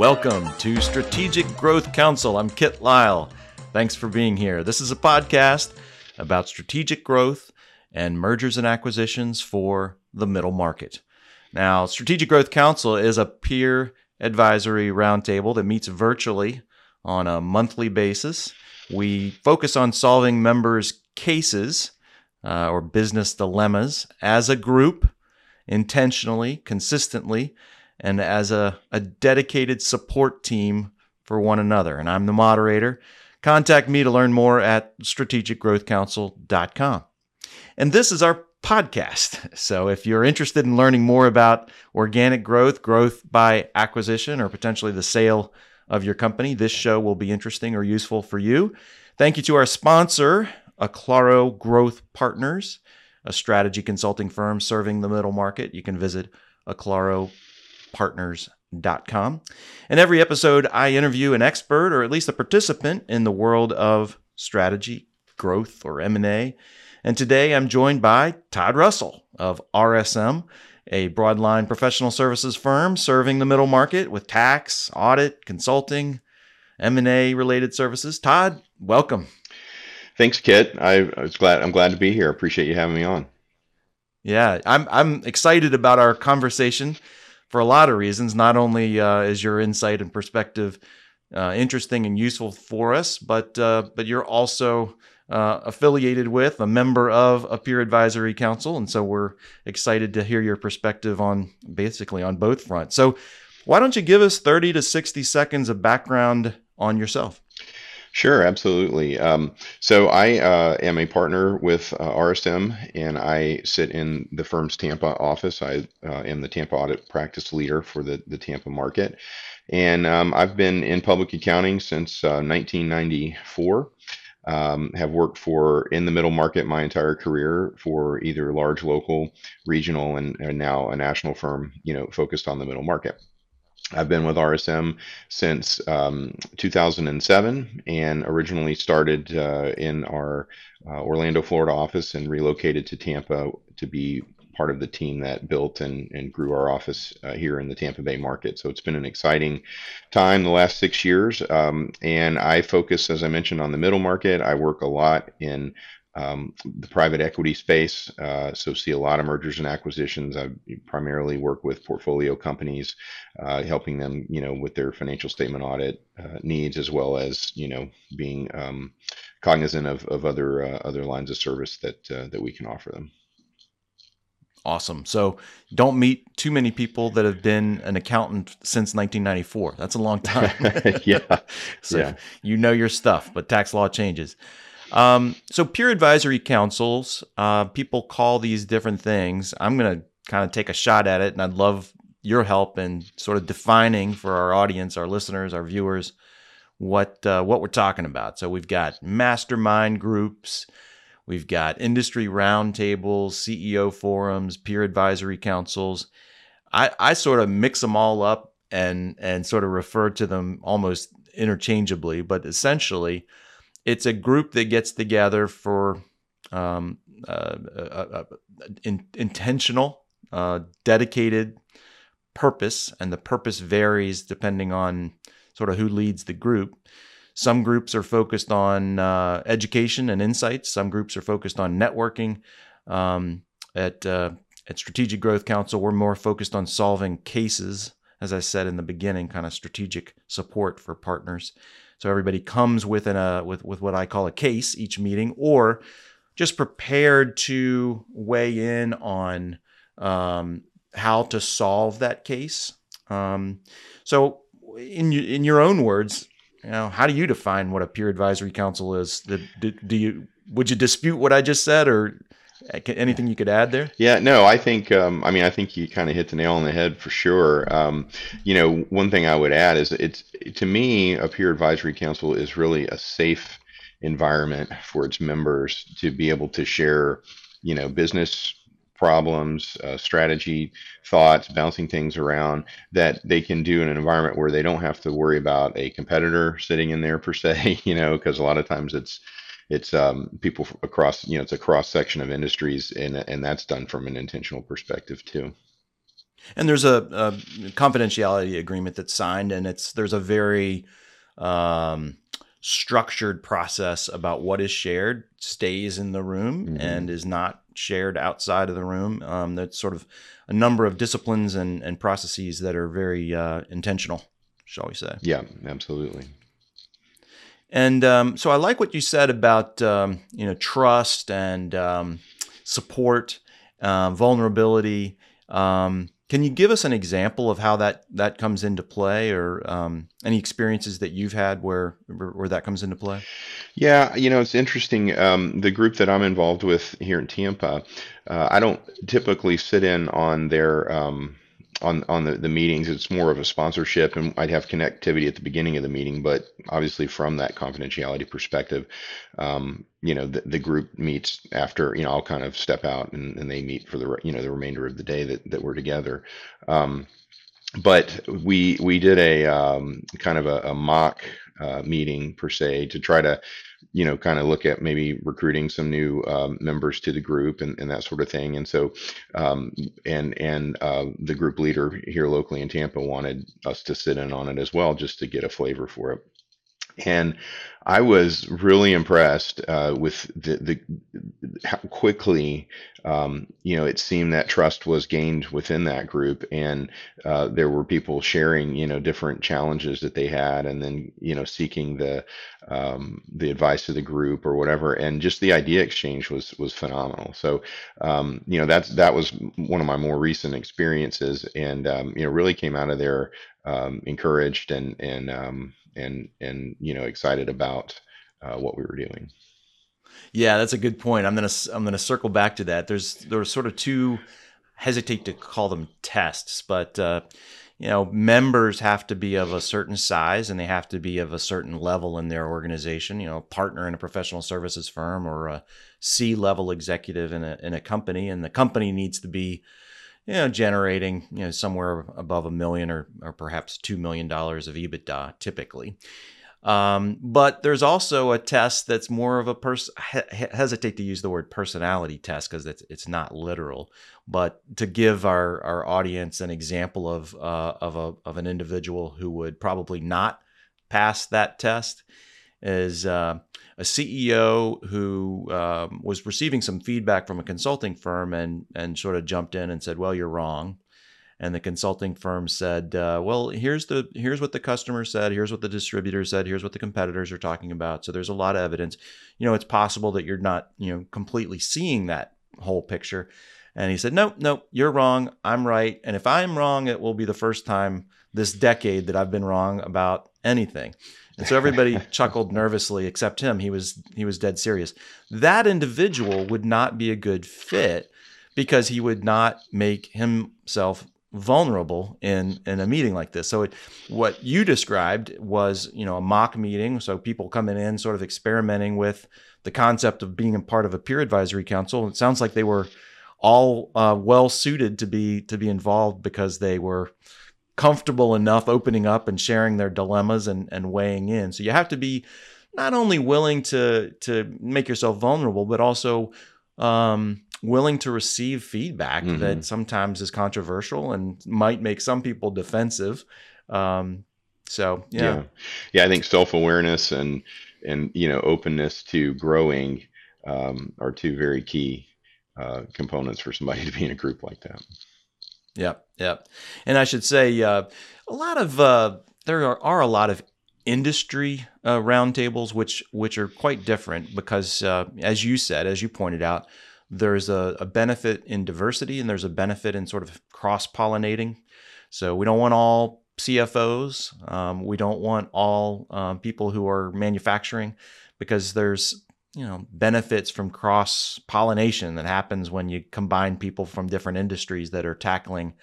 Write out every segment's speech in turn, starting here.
Welcome to Strategic Growth Council. I'm Kit Lyle. Thanks for being here. This is a podcast about strategic growth and mergers and acquisitions for the middle market. Now, Strategic Growth Council is a peer advisory roundtable that meets virtually on a monthly basis. We focus on solving members' cases uh, or business dilemmas as a group, intentionally, consistently, and as a, a dedicated support team for one another. And I'm the moderator. Contact me to learn more at strategicgrowthcouncil.com. And this is our podcast. So if you're interested in learning more about organic growth, growth by acquisition, or potentially the sale of your company, this show will be interesting or useful for you. Thank you to our sponsor, Aclaro Growth Partners, a strategy consulting firm serving the middle market. You can visit aclaropartners.com. In every episode, I interview an expert or at least a participant in the world of strategy, growth, or M&A. And today I'm joined by Todd Russell of RSM, a broadline professional services firm serving the middle market with tax, audit, consulting, M&A related services. Todd, welcome. Thanks, Kit. I, I was glad. I'm glad to be here. Appreciate you having me on. Yeah, I'm I'm excited about our conversation for a lot of reasons. Not only uh, is your insight and perspective uh, interesting and useful for us, but uh, but you're also uh, affiliated with, a member of a peer advisory council, and so we're excited to hear your perspective on basically on both fronts. So, why don't you give us 30 to 60 seconds of background on yourself? Sure, absolutely. Um, so I uh, am a partner with uh, RSM, and I sit in the firm's Tampa office. I uh, am the Tampa audit practice leader for the the Tampa market, and um, I've been in public accounting since 1994. Uh, um, have worked for in the middle market my entire career for either large local regional and, and now a national firm you know focused on the middle market I've been with RSM since um, 2007 and originally started uh, in our uh, Orlando, Florida office and relocated to Tampa to be part of the team that built and, and grew our office uh, here in the Tampa Bay market. So it's been an exciting time the last six years. Um, and I focus, as I mentioned, on the middle market. I work a lot in um, the private equity space. Uh, so see a lot of mergers and acquisitions. I primarily work with portfolio companies, uh, helping them, you know, with their financial statement audit uh, needs, as well as, you know, being um, cognizant of, of other uh, other lines of service that uh, that we can offer them. Awesome. So don't meet too many people that have been an accountant since 1994. That's a long time. yeah. so yeah. you know your stuff, but tax law changes. Um, so peer advisory councils, uh, people call these different things. I'm going to kind of take a shot at it, and I'd love your help in sort of defining for our audience, our listeners, our viewers, what uh, what we're talking about. So we've got mastermind groups We've got industry roundtables, CEO forums, peer advisory councils. I, I sort of mix them all up and and sort of refer to them almost interchangeably, but essentially, it's a group that gets together for um, uh, uh, uh, in, intentional, uh, dedicated purpose, and the purpose varies depending on sort of who leads the group. Some groups are focused on uh, education and insights. Some groups are focused on networking. Um, at at Strategic Growth Council, we're more focused on solving cases, as I said in the beginning, kind of strategic support for partners. So everybody comes with an, uh, with with what I call a case each meeting, or just prepared to weigh in on um, how to solve that case. Um, so, in in your own words, you know, how do you define what a peer advisory council is? Do, do you would you dispute what I just said, or anything you could add there? Yeah, no, I think um, I mean I think you kind of hit the nail on the head for sure. Um, you know, one thing I would add is it's to me a peer advisory council is really a safe environment for its members to be able to share, you know, business problems, uh, strategy, thoughts, bouncing things around that they can do in an environment where they don't have to worry about a competitor sitting in there per se, you know, because a lot of times it's it's um, people across, you know, it's a cross section of industries, and and that's done from an intentional perspective too. And there's a, a confidentiality agreement that's signed, and it's there's a very um, structured process about what is shared stays in the room mm-hmm. and is not shared outside of the room. Um, that's sort of a number of disciplines and, and processes that are very uh, intentional, shall we say? Yeah, absolutely. And um, so I like what you said about um, you know trust and um, support, uh, vulnerability. Um, can you give us an example of how that that comes into play, or um, any experiences that you've had where where that comes into play? Yeah, you know, it's interesting. The group that I'm involved with here in Tampa, uh, I don't typically sit in on their on on the, the meetings. It's more of a sponsorship, and I'd have connectivity at the beginning of the meeting. But obviously, from that confidentiality perspective, um, you know, the, the group meets after. You know, I'll kind of step out, and, and they meet for the you know the remainder of the day that that we're together. Um, but we we did a um, kind of a, a mock uh, meeting per se to try to you know kind of look at maybe recruiting some new um, members to the group and, and that sort of thing. And so um, and and uh, the group leader here locally in tampa wanted us to sit in on it as well just to get a flavor for it and I was really impressed uh, with the, the how quickly um, you know it seemed that trust was gained within that group, and uh, there were people sharing you know different challenges that they had, and then you know seeking the um, the advice of the group or whatever, and just the idea exchange was was phenomenal. So um, you know that's that was one of my more recent experiences, and um, you know really came out of there um, encouraged and and um, and and you know excited about uh, what we were doing. Yeah, that's a good point. I'm gonna I'm gonna circle back to that. There's there's sort of two hesitate to call them tests, but uh, you know members have to be of a certain size and they have to be of a certain level in their organization. You know, partner in a professional services firm or a C level executive in a in a company, and the company needs to be you know, generating you know somewhere above a million or, or perhaps two million dollars of EBITDA typically. Um, but there's also a test that's more of a person. He- hesitate to use the word personality test because it's it's not literal, but to give our our audience an example of uh, of a of an individual who would probably not pass that test is uh, a CEO who um, was receiving some feedback from a consulting firm and and sort of jumped in and said, "Well, you're wrong." And the consulting firm said, uh, "Well, here's the here's what the customer said. Here's what the distributor said. Here's what the competitors are talking about. So there's a lot of evidence. You know, it's possible that you're not you know completely seeing that whole picture." And he said, "Nope, nope, you're wrong. I'm right. And if I'm wrong, it will be the first time this decade that I've been wrong about anything." So everybody chuckled nervously except him. He was he was dead serious. That individual would not be a good fit because he would not make himself vulnerable in in a meeting like this. So it, what you described was, you know, a mock meeting, so people coming in sort of experimenting with the concept of being a part of a peer advisory council. It sounds like they were all uh, well suited to be to be involved because they were comfortable enough opening up and sharing their dilemmas and, and weighing in. So you have to be not only willing to to make yourself vulnerable, but also um, willing to receive feedback mm-hmm. that sometimes is controversial and might make some people defensive. Um, so yeah. yeah, yeah, I think self awareness and and you know openness to growing um, are two very key uh, components for somebody to be in a group like that. Yep, yep. And I should say, uh, a lot of uh, there are, are, a lot of industry uh, roundtables, which which are quite different because, uh, as you said, as you pointed out, there's a, a, benefit in diversity and there's a benefit in sort of cross pollinating. So we don't want all CFOs. Um, we don't want all uh, people who are manufacturing because there's you know benefits from cross pollination that happens when you combine people from different industries that are tackling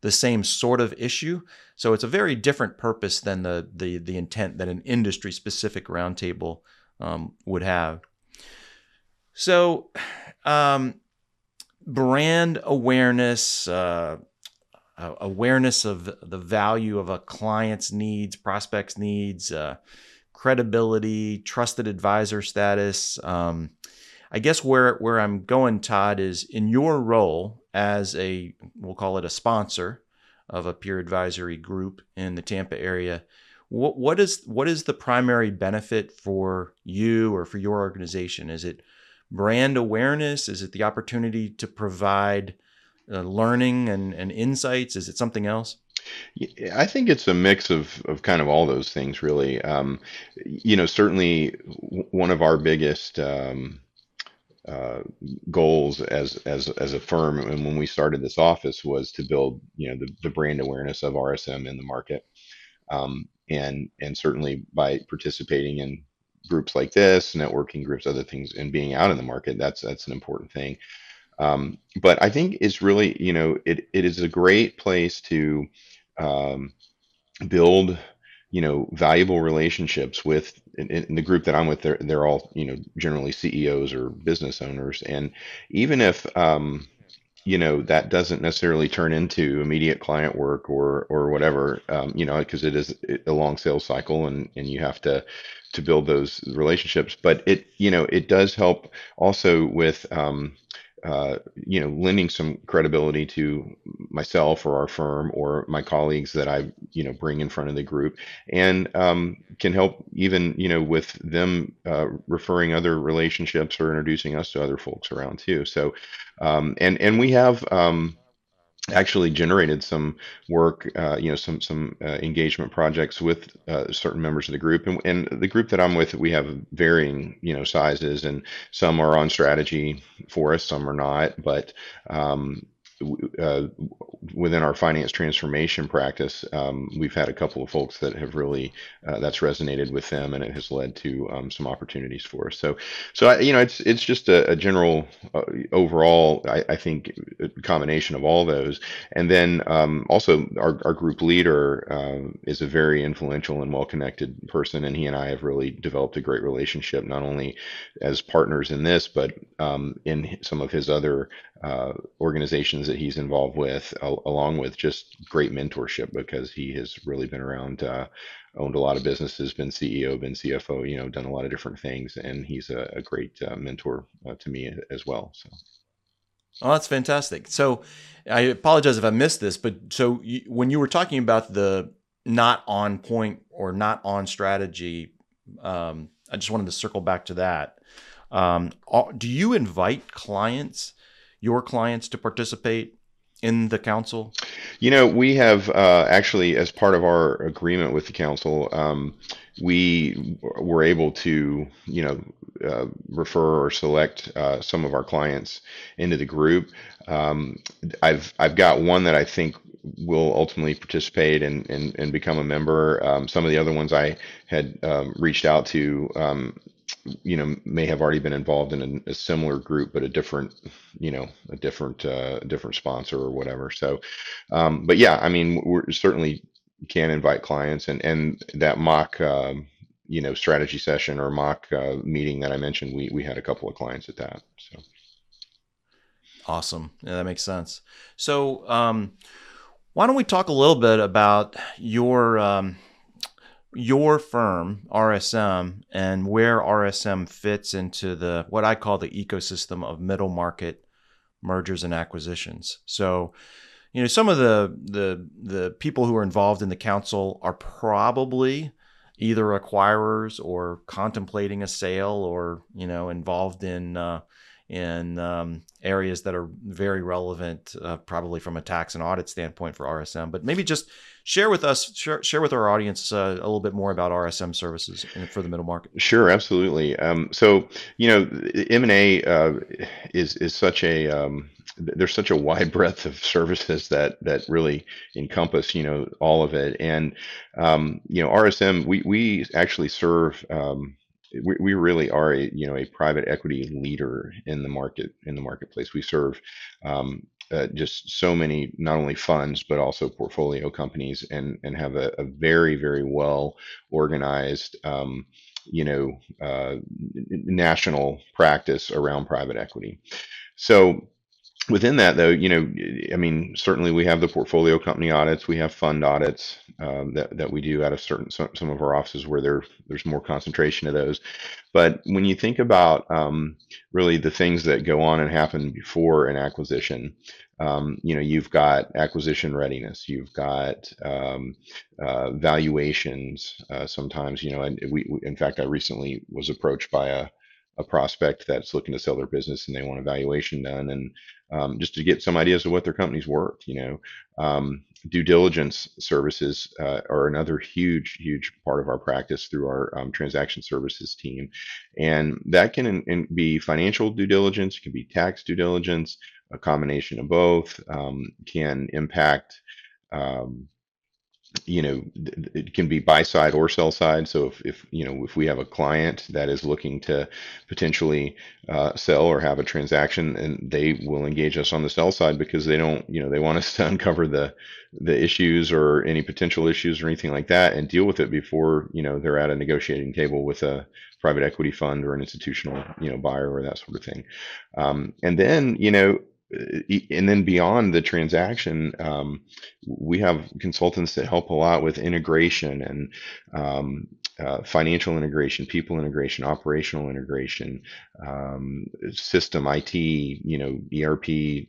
the same sort of issue. So it's a very different purpose than the the the intent that an industry specific roundtable um, would have. So, um, brand awareness, uh, awareness of the value of a client's needs, prospects' needs. Uh, credibility, trusted advisor status. Um, I guess where where I'm going, Todd, is in your role as a we'll call it a sponsor of a peer advisory group in the Tampa area, what what is what is the primary benefit for you or for your organization? Is it brand awareness? Is it the opportunity to provide uh, learning and, and insights? Is it something else? I think it's a mix of, of kind of all those things, really. Um, you know, certainly one of our biggest um, uh, goals as as as a firm, and when we started this office, was to build you know the, the brand awareness of RSM in the market, um, and and certainly by participating in groups like this, networking groups, other things, and being out in the market, that's that's an important thing. Um, but I think it's really you know it it is a great place to um, build you know valuable relationships with in, in, the group that I'm with they're they're all you know generally CEOs or business owners. And even if um, you know that doesn't necessarily turn into immediate client work or or whatever um, you know because it is a long sales cycle and and you have to to build those relationships. But it you know it does help also with um, uh, you know, lending some credibility to myself or our firm or my colleagues that I, you know, bring in front of the group, and um, can help even, you know, with them uh, referring other relationships or introducing us to other folks around too. So, um, and and we have. Um, actually generated some work, uh, you know, some some uh, engagement projects with uh, certain members of the group, and, and the group that I'm with, we have varying, you know, sizes, and some are on strategy for us, some are not, but um, uh, within our finance transformation practice, um, we've had a couple of folks that have really uh, that's resonated with them, and it has led to um, some opportunities for us. So, so I, you know, it's it's just a, a general uh, overall, I, I, think, combination of all those, and then um, also our, our group leader um, is a very influential and well-connected person, and he and I have really developed a great relationship, not only as partners in this, but um, in some of his other uh, organizations that he's involved with, al- along with just great mentorship because he has really been around, uh, owned a lot of businesses, been CEO, been CFO, you know, done a lot of different things, and he's a, a great uh, mentor uh, to me as well. So. Oh, that's fantastic. So, I apologize if I missed this, but so you, when you were talking about the not on point or not on strategy, um, I just wanted to circle back to that. Um, do you invite clients? Your clients to participate in the council? You know, we have uh, actually, as part of our agreement with the council, um, we were able to, you know, uh, refer or select uh, some of our clients into the group. Um, I've I've got one that I think will ultimately participate and, and, and become a member. Um, some of the other ones I had um, reached out to um, you know may have already been involved in a, a, similar group but a different you know a different uh different sponsor or whatever. So um but yeah i mean we're certainly can invite clients and and that mock um you know strategy session or mock uh, meeting that i mentioned we we had a couple of clients at that so. Awesome. Yeah that makes sense. So um why don't we talk a little bit about your um your firm RSM and where RSM fits into the what I call the ecosystem of middle market mergers and acquisitions. So, you know, some of the the the people who are involved in the council are probably either acquirers or contemplating a sale or you know involved in uh, in um, areas that are very relevant, uh, probably from a tax and audit standpoint for RSM. But maybe just share with us, share, share with our audience uh, a little bit more about RSM services for the middle market. Sure, absolutely. Um, so you know, M and A uh, is is such a um, there's such a wide breadth of services that that really encompass you know all of it, and um, you know RSM we we actually serve. Um, we, we really are a you know a private equity leader in the market in the marketplace. We serve um, uh, just so many not only funds but also portfolio companies and and have a, a very very well organized um, you know uh, national practice around private equity. So within that though you know i mean certainly we have the portfolio company audits we have fund audits um, that, that we do out of certain some, some of our offices where there there's more concentration of those. But when you think about um, really the things that go on and happen before an acquisition um, you know you've got acquisition readiness you've got um, uh, valuations uh, sometimes you know and we, we in fact i recently was approached by a a prospect that's looking to sell their business and they want a valuation done and um, just to get some ideas of what their company's worth you know um, due diligence services uh, are another huge huge part of our practice through our um, transaction services team. And that can in, in be financial due diligence it can be tax due diligence a combination of both um, can impact um, you know it can be buy side or sell side. So if, if you know if we have a client that is looking to potentially uh, sell or have a transaction and they will engage us on the sell side because they don't you know they want us to uncover the the issues or any potential issues or anything like that and deal with it before you know they're at a negotiating table with a private equity fund or an institutional you know buyer or that sort of thing. Um, and then you know and then beyond the transaction, um, we have consultants that help a lot with integration and um, uh, financial integration, people integration, operational integration, um, system IT, you know, ERP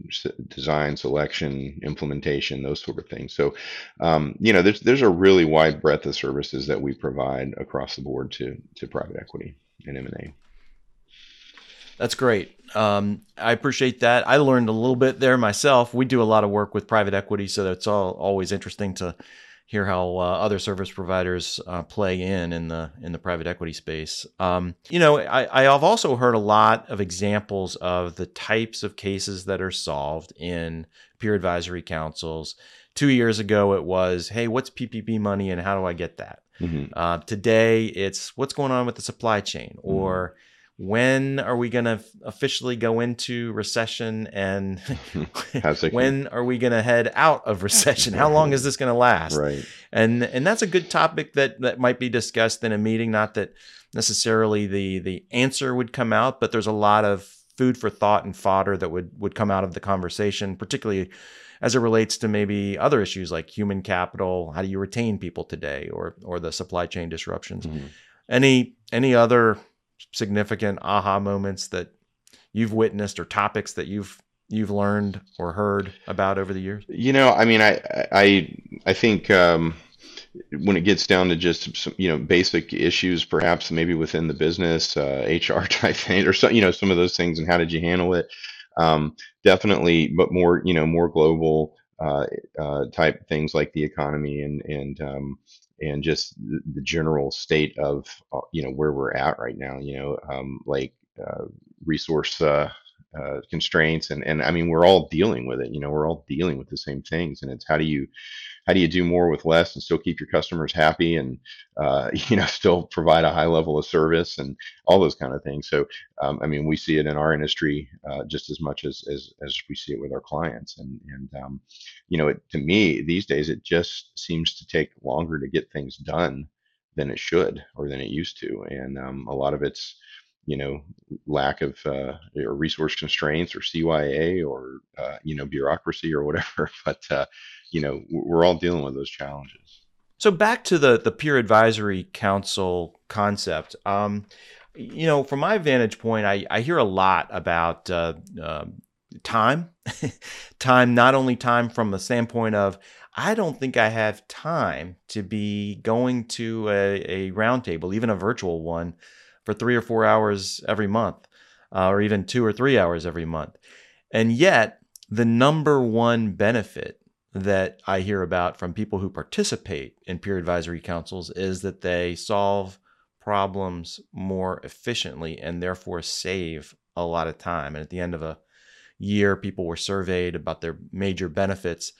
design, selection, implementation, those sort of things. So, um, you know, there's there's a really wide breadth of services that we provide across the board to to private equity and M and A. That's great. Um, I appreciate that. I learned a little bit there myself. We do a lot of work with private equity, so it's all always interesting to hear how uh, other service providers uh, play in in the in the private equity space. Um, you know, I, I have also heard a lot of examples of the types of cases that are solved in peer advisory councils. Two years ago, it was, "Hey, what's PPP money and how do I get that?" Mm-hmm. Uh, today, it's what's going on with the supply chain or mm-hmm when are we going to officially go into recession and when are we going to head out of recession? How long is this going to last? Right. And and that's a good topic that that might be discussed in a meeting not that necessarily the the answer would come out but there's a lot of food for thought and fodder that would would come out of the conversation particularly as it relates to maybe other issues like human capital how do you retain people today or or the supply chain disruptions. Mm-hmm. any any other significant aha moments that you've witnessed or topics that you've you've learned or heard about over the years? You know, I mean, I I I think um, when it gets down to just some, you know basic issues, perhaps maybe within the business, uh, HR type thing, or some you know some of those things, and how did you handle it? Um, definitely, but more you know more global uh, uh, type things like the economy and and um, and just the, general state of uh, you know where we're at right now you know um, like uh, resource uh, uh, constraints and and I mean we're all dealing with it you know we're all dealing with the same things and it's how do you how do you do more with less and still keep your customers happy and uh, you know still provide a high level of service and all those kind of things? So um, i mean we see it in our industry uh, just as much as, as as we see it with our clients and and um, you know it, to me these days it just seems to take longer to get things done than it should or than it used to and um, a lot of it's you know lack of uh, or resource constraints or CYA or uh, you know bureaucracy or whatever. But uh, you know we're all dealing with those challenges. So back to the the peer advisory council concept. Um, you know, from my vantage point, I, I hear a lot about uh, uh, time. time, not only time from the standpoint of I don't think I have time to be going to a, a roundtable, even a virtual one, for three or four hours every month, uh, or even two or three hours every month. And yet, the number one benefit that I hear about from people who participate in peer advisory councils is that they solve problems more efficiently and therefore save a lot of time. And at the end of a year, people were surveyed about their major benefits,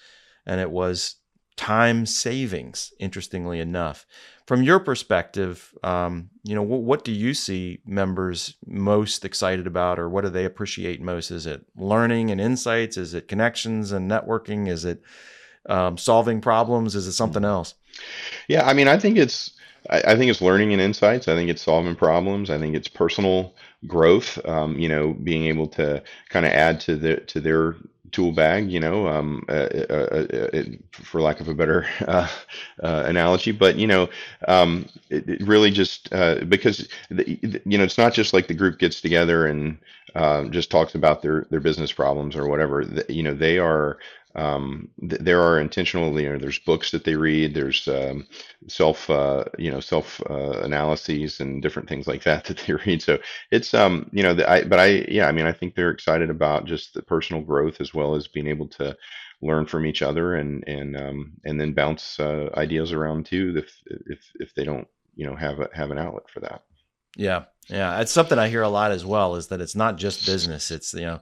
and it was time savings, interestingly enough. From your perspective, um, you know, what, what do you see members most excited about, or what do they appreciate most? Is it learning and insights? Is it connections and networking? Is it um, solving problems? Is it something else? Yeah, I mean, I think it's I, think it's learning and insights. I think it's solving problems. I think it's personal growth. Um, you know, being able to kind of add to the to their tool bag, you know, um, uh, uh, uh, for lack of a better uh, uh, analogy. But you know, um, it, it really just uh, because the, you know, it's not just like the group gets together and just talks about their their business problems or whatever. The, you know, they are um, th- there are intentional you know there's books that they read there's um, self uh, you know self uh, analyses and different things like that that they read. So it's um you know the, I but I yeah I mean I think they're excited about just the personal growth as well as being able to learn from each other and and um, and then bounce uh, ideas around too if if if they don't you know have a, have an outlet for that yeah yeah it's something I hear a lot as well is that it's not just business it's you know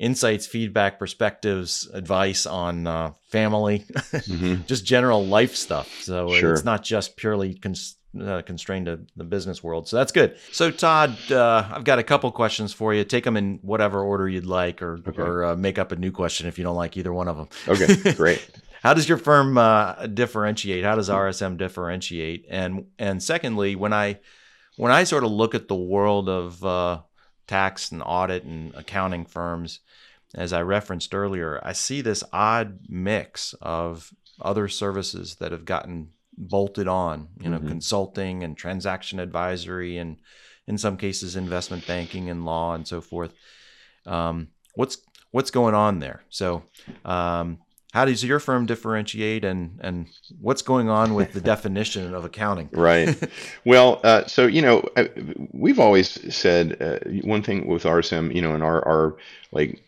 insights, feedback, perspectives, advice on uh, family, mm-hmm. just general life stuff. So sure. it's not just purely cons- uh, constrained to the business world. So that's good. So Todd, uh, I've got a couple questions for you. Take them in whatever order you'd like, or okay. or uh, make up a new question if you don't like either one of them. Okay, great. How does your firm uh, differentiate? How does RSM differentiate? And and secondly, when I when I sort of look at the world of uh, tax and audit and accounting firms, as I referenced earlier, I see this odd mix of other services that have gotten bolted on, you know, mm-hmm. consulting and transaction advisory, and in some cases, investment banking and law and so forth. Um, what's what's going on there? So, um, how does your firm differentiate and and what's going on with the definition of accounting? Right. Well uh, so you know we've always said uh, one thing with rsm you know in our our like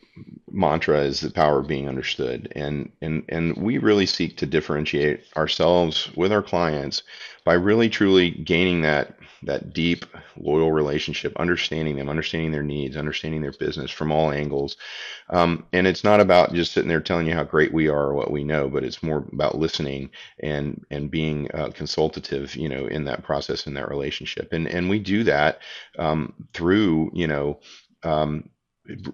mantra is the power of being understood. And and and we really seek to differentiate ourselves with our clients by really truly gaining that that deep loyal relationship understanding them understanding their needs understanding their business from all angles. Um, and it's not about just sitting there telling you how great we are or what we know but it's more about listening and and being uh, consultative you know in that process in that relationship. And and we do that um, through you know um,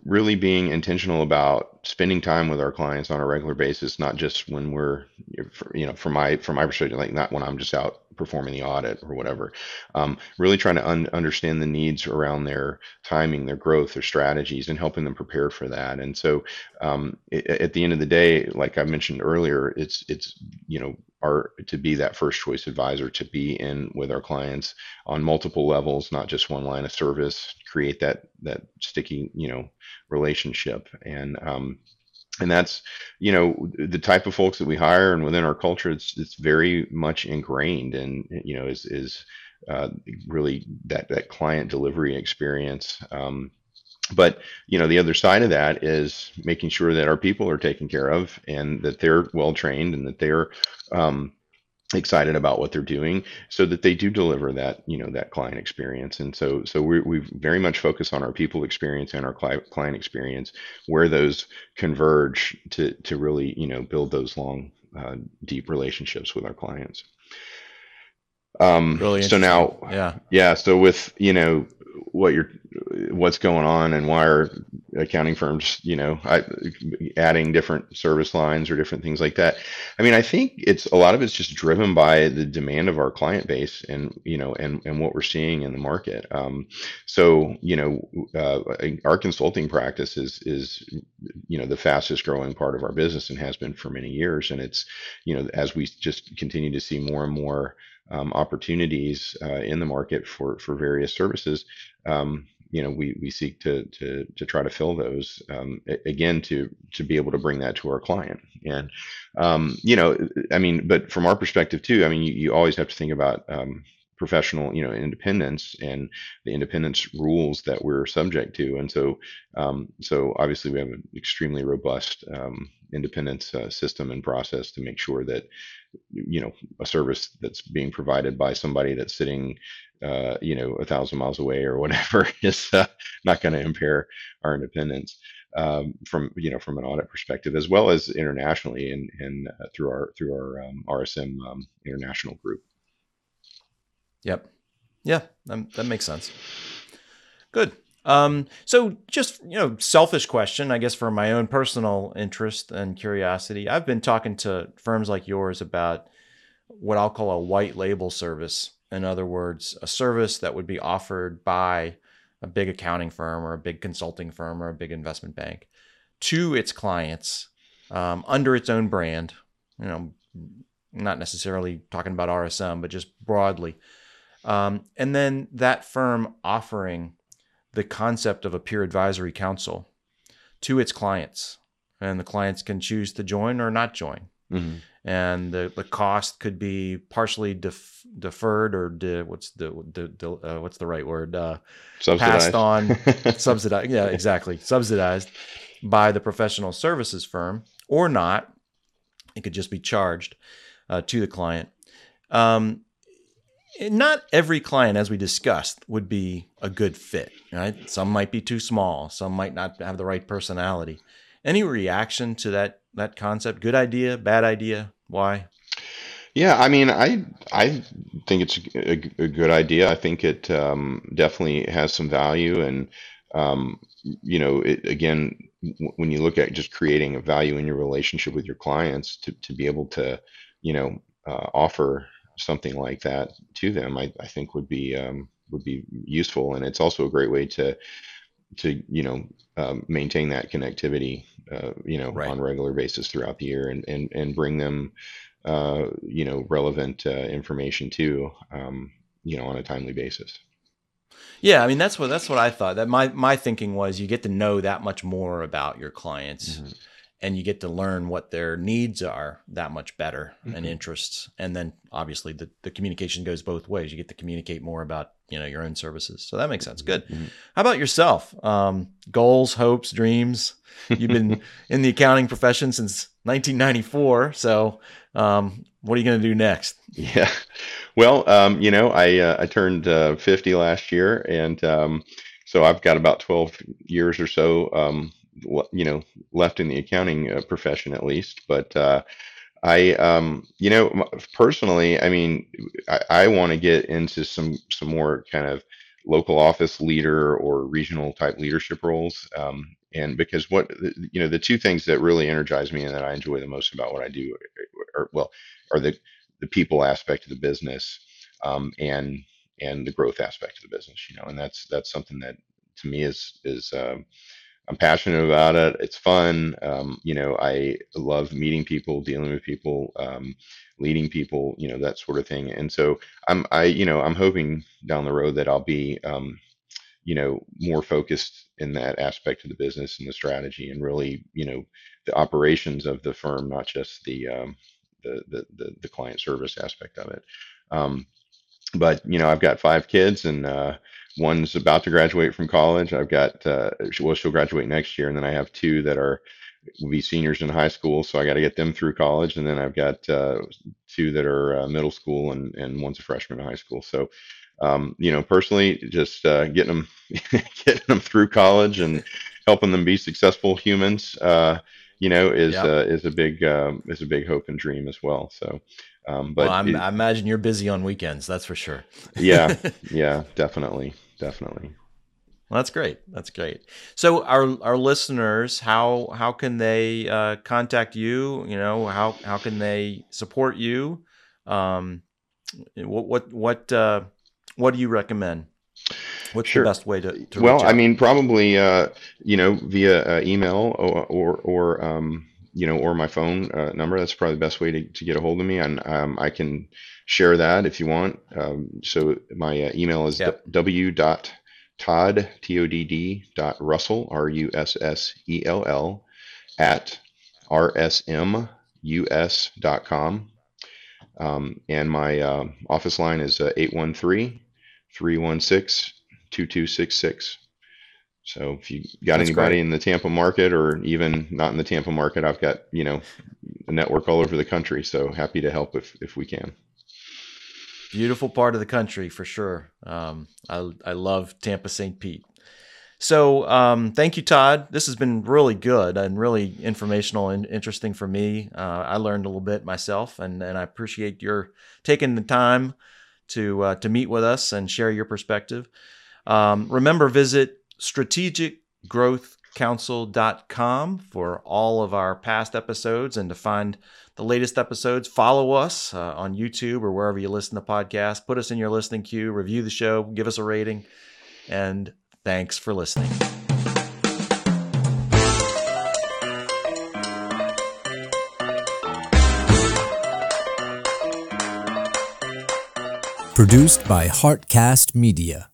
really being intentional about spending time with our clients on a regular basis, not just when we're, you know, from my from my perspective, like not when I'm just out performing the audit or whatever. Um, really trying to un- understand the needs around their timing, their growth, their strategies, and helping them prepare for that. And so, um, it, at the end of the day, like I mentioned earlier, it's it's you know our to be that first choice advisor to be in with our clients on multiple levels not just one line of service create that that sticky you know relationship. And um and that's you know the type of folks that we hire and within our culture it's it's very much ingrained and you know is is uh, really that that client delivery experience. Um, but you know the other side of that is making sure that our people are taken care of and that they're well trained and that they're um, excited about what they're doing so that they do deliver that you know that client experience. And so so we we very much focus on our people experience and our client experience where those converge to to really you know build those long uh, deep relationships with our clients. Um really so now yeah. Yeah so with you know what you're what's going on and why are accounting firms you know I, adding different service lines or different things like that i mean i think it's a lot of it's just driven by the demand of our client base and you know and and what we're seeing in the market um, so you know uh, our consulting practice is is you know the fastest growing part of our business and has been for many years and it's you know as we just continue to see more and more um, opportunities uh, in the market for for various services. Um, you know, we we seek to to to try to fill those um, again to to be able to bring that to our client. And um, you know, I mean, but from our perspective too, I mean, you, you always have to think about um, professional you know independence and the independence rules that we're subject to and so um, so obviously we have an extremely robust um, independence uh, system and process to make sure that you know a service that's being provided by somebody that's sitting uh, you know a thousand miles away or whatever is uh, not going to impair our independence um, from you know from an audit perspective as well as internationally and and uh, through our through our um, RSM um, international group. Yep. Yeah, that, that makes sense. Good. Um, so just, you know, selfish question, I guess for my own personal interest and curiosity. I've been talking to firms like yours about what I'll call a white label service. In other words, a service that would be offered by a big accounting firm or a big consulting firm or a big investment bank, to its clients um, under its own brand. You know, not necessarily talking about RSM, but just broadly. Um, and then that firm offering the concept of a peer advisory council to its clients, and the clients can choose to join or not join. Mm-hmm. And the, the cost could be partially def- deferred or de- what's the, the, the uh, what's the right word? Uh, passed on. Subsidized yeah exactly. Subsidized by the professional services firm or not. It could just be charged uh, to the client. Um, not every client, as we discussed, would be a good fit. Right? Some might be too small. Some might not have the right personality. Any reaction to that that concept? Good idea? Bad idea? Why? Yeah, I mean, I I think it's a, a good idea. I think it um, definitely has some value, and um, you know, it, again, w- when you look at just creating a value in your relationship with your clients, to to be able to, you know, uh, offer something like that to them, I, I think would be um, would be useful, and it's also a great way to to you know um, maintain that connectivity, uh, you know, right. on a regular basis throughout the year, and and and bring them, uh, you know, relevant uh, information too, um, you know, on a timely basis. Yeah, I mean that's what that's what I thought. That my my thinking was you get to know that much more about your clients. Mm-hmm and you get to learn what their needs are that much better mm-hmm. and interests. And then obviously the, the communication goes both ways. You get to communicate more about you know your own services. So that makes sense. Good. Mm-hmm. how about yourself? Um, goals hopes dreams? You've been in the accounting profession since 1994 so um, what are you going to do next? Yeah. Well um, you know i uh, i turned uh, 50 last year and um, so i've got about 12 years or so you know left in the accounting uh, profession at least but uh, i um, you know personally i mean i, I want to get into some some more kind of local office leader or regional type leadership roles um, and because what you know the two things that really energize me and that i enjoy the most about what i do are well are the the people aspect of the business um, and and the growth aspect of the business you know and that's that's something that to me is is um, I'm passionate about it. It's fun. Um, you know, I love meeting people, dealing with people, um, leading people, you know, that sort of thing. And so I'm, I, you know, I'm hoping down the road that I'll be, um, you know, more focused in that aspect of the business and the strategy and really, you know, the operations of the firm, not just the, um, the, the, the, the client service aspect of it. Um, but you know, I've got five kids and, uh, one's about to graduate from college. I've got uh, well, she'll graduate next year, and then I have two that are will be seniors in high school, so I got to get them through college, and then I've got uh, two that are uh, middle school, and and one's a freshman in high school. So, um, you know, personally, just uh, getting them getting them through college and helping them be successful humans, uh, you know, is. Uh, is a big um, is a big hope and dream as well. So. Um, but well, it, I imagine you're busy on weekends. That's for sure. yeah, yeah, definitely definitely. Well, that's great. That's great. So, our our listeners, how how can they uh, contact you? You know, how how can they support you? Um, what what what uh, what do you recommend? What's sure. the best way to? to well, I mean, probably uh, you know via uh, email or or, or um, you know or my phone uh, number. That's probably the best way to, to get a hold of me, and um, I can share that if you want. Um, so my uh, email is yep. w dot todd t o d d dot russell r u s s e l l at rsmus dot com. Um, and my uh, office line is uh, 813 316 2266. So if you got That's anybody great. in the Tampa market or even not in the Tampa market, I've got, you know, a network all over the country. So happy to help if, if we can. Beautiful part of the country for sure. Um, I, I love Tampa St. Pete. So um, thank you, Todd. This has been really good and really informational and interesting for me. Uh, I learned a little bit myself, and, and I appreciate your taking the time to uh, to meet with us and share your perspective. Um, remember, visit strategicgrowthcouncil.com for all of our past episodes and to find the latest episodes. Follow us uh, on YouTube or wherever you listen to podcasts. Put us in your listening queue, review the show, give us a rating. And Thanks for listening. Produced by Heartcast Media.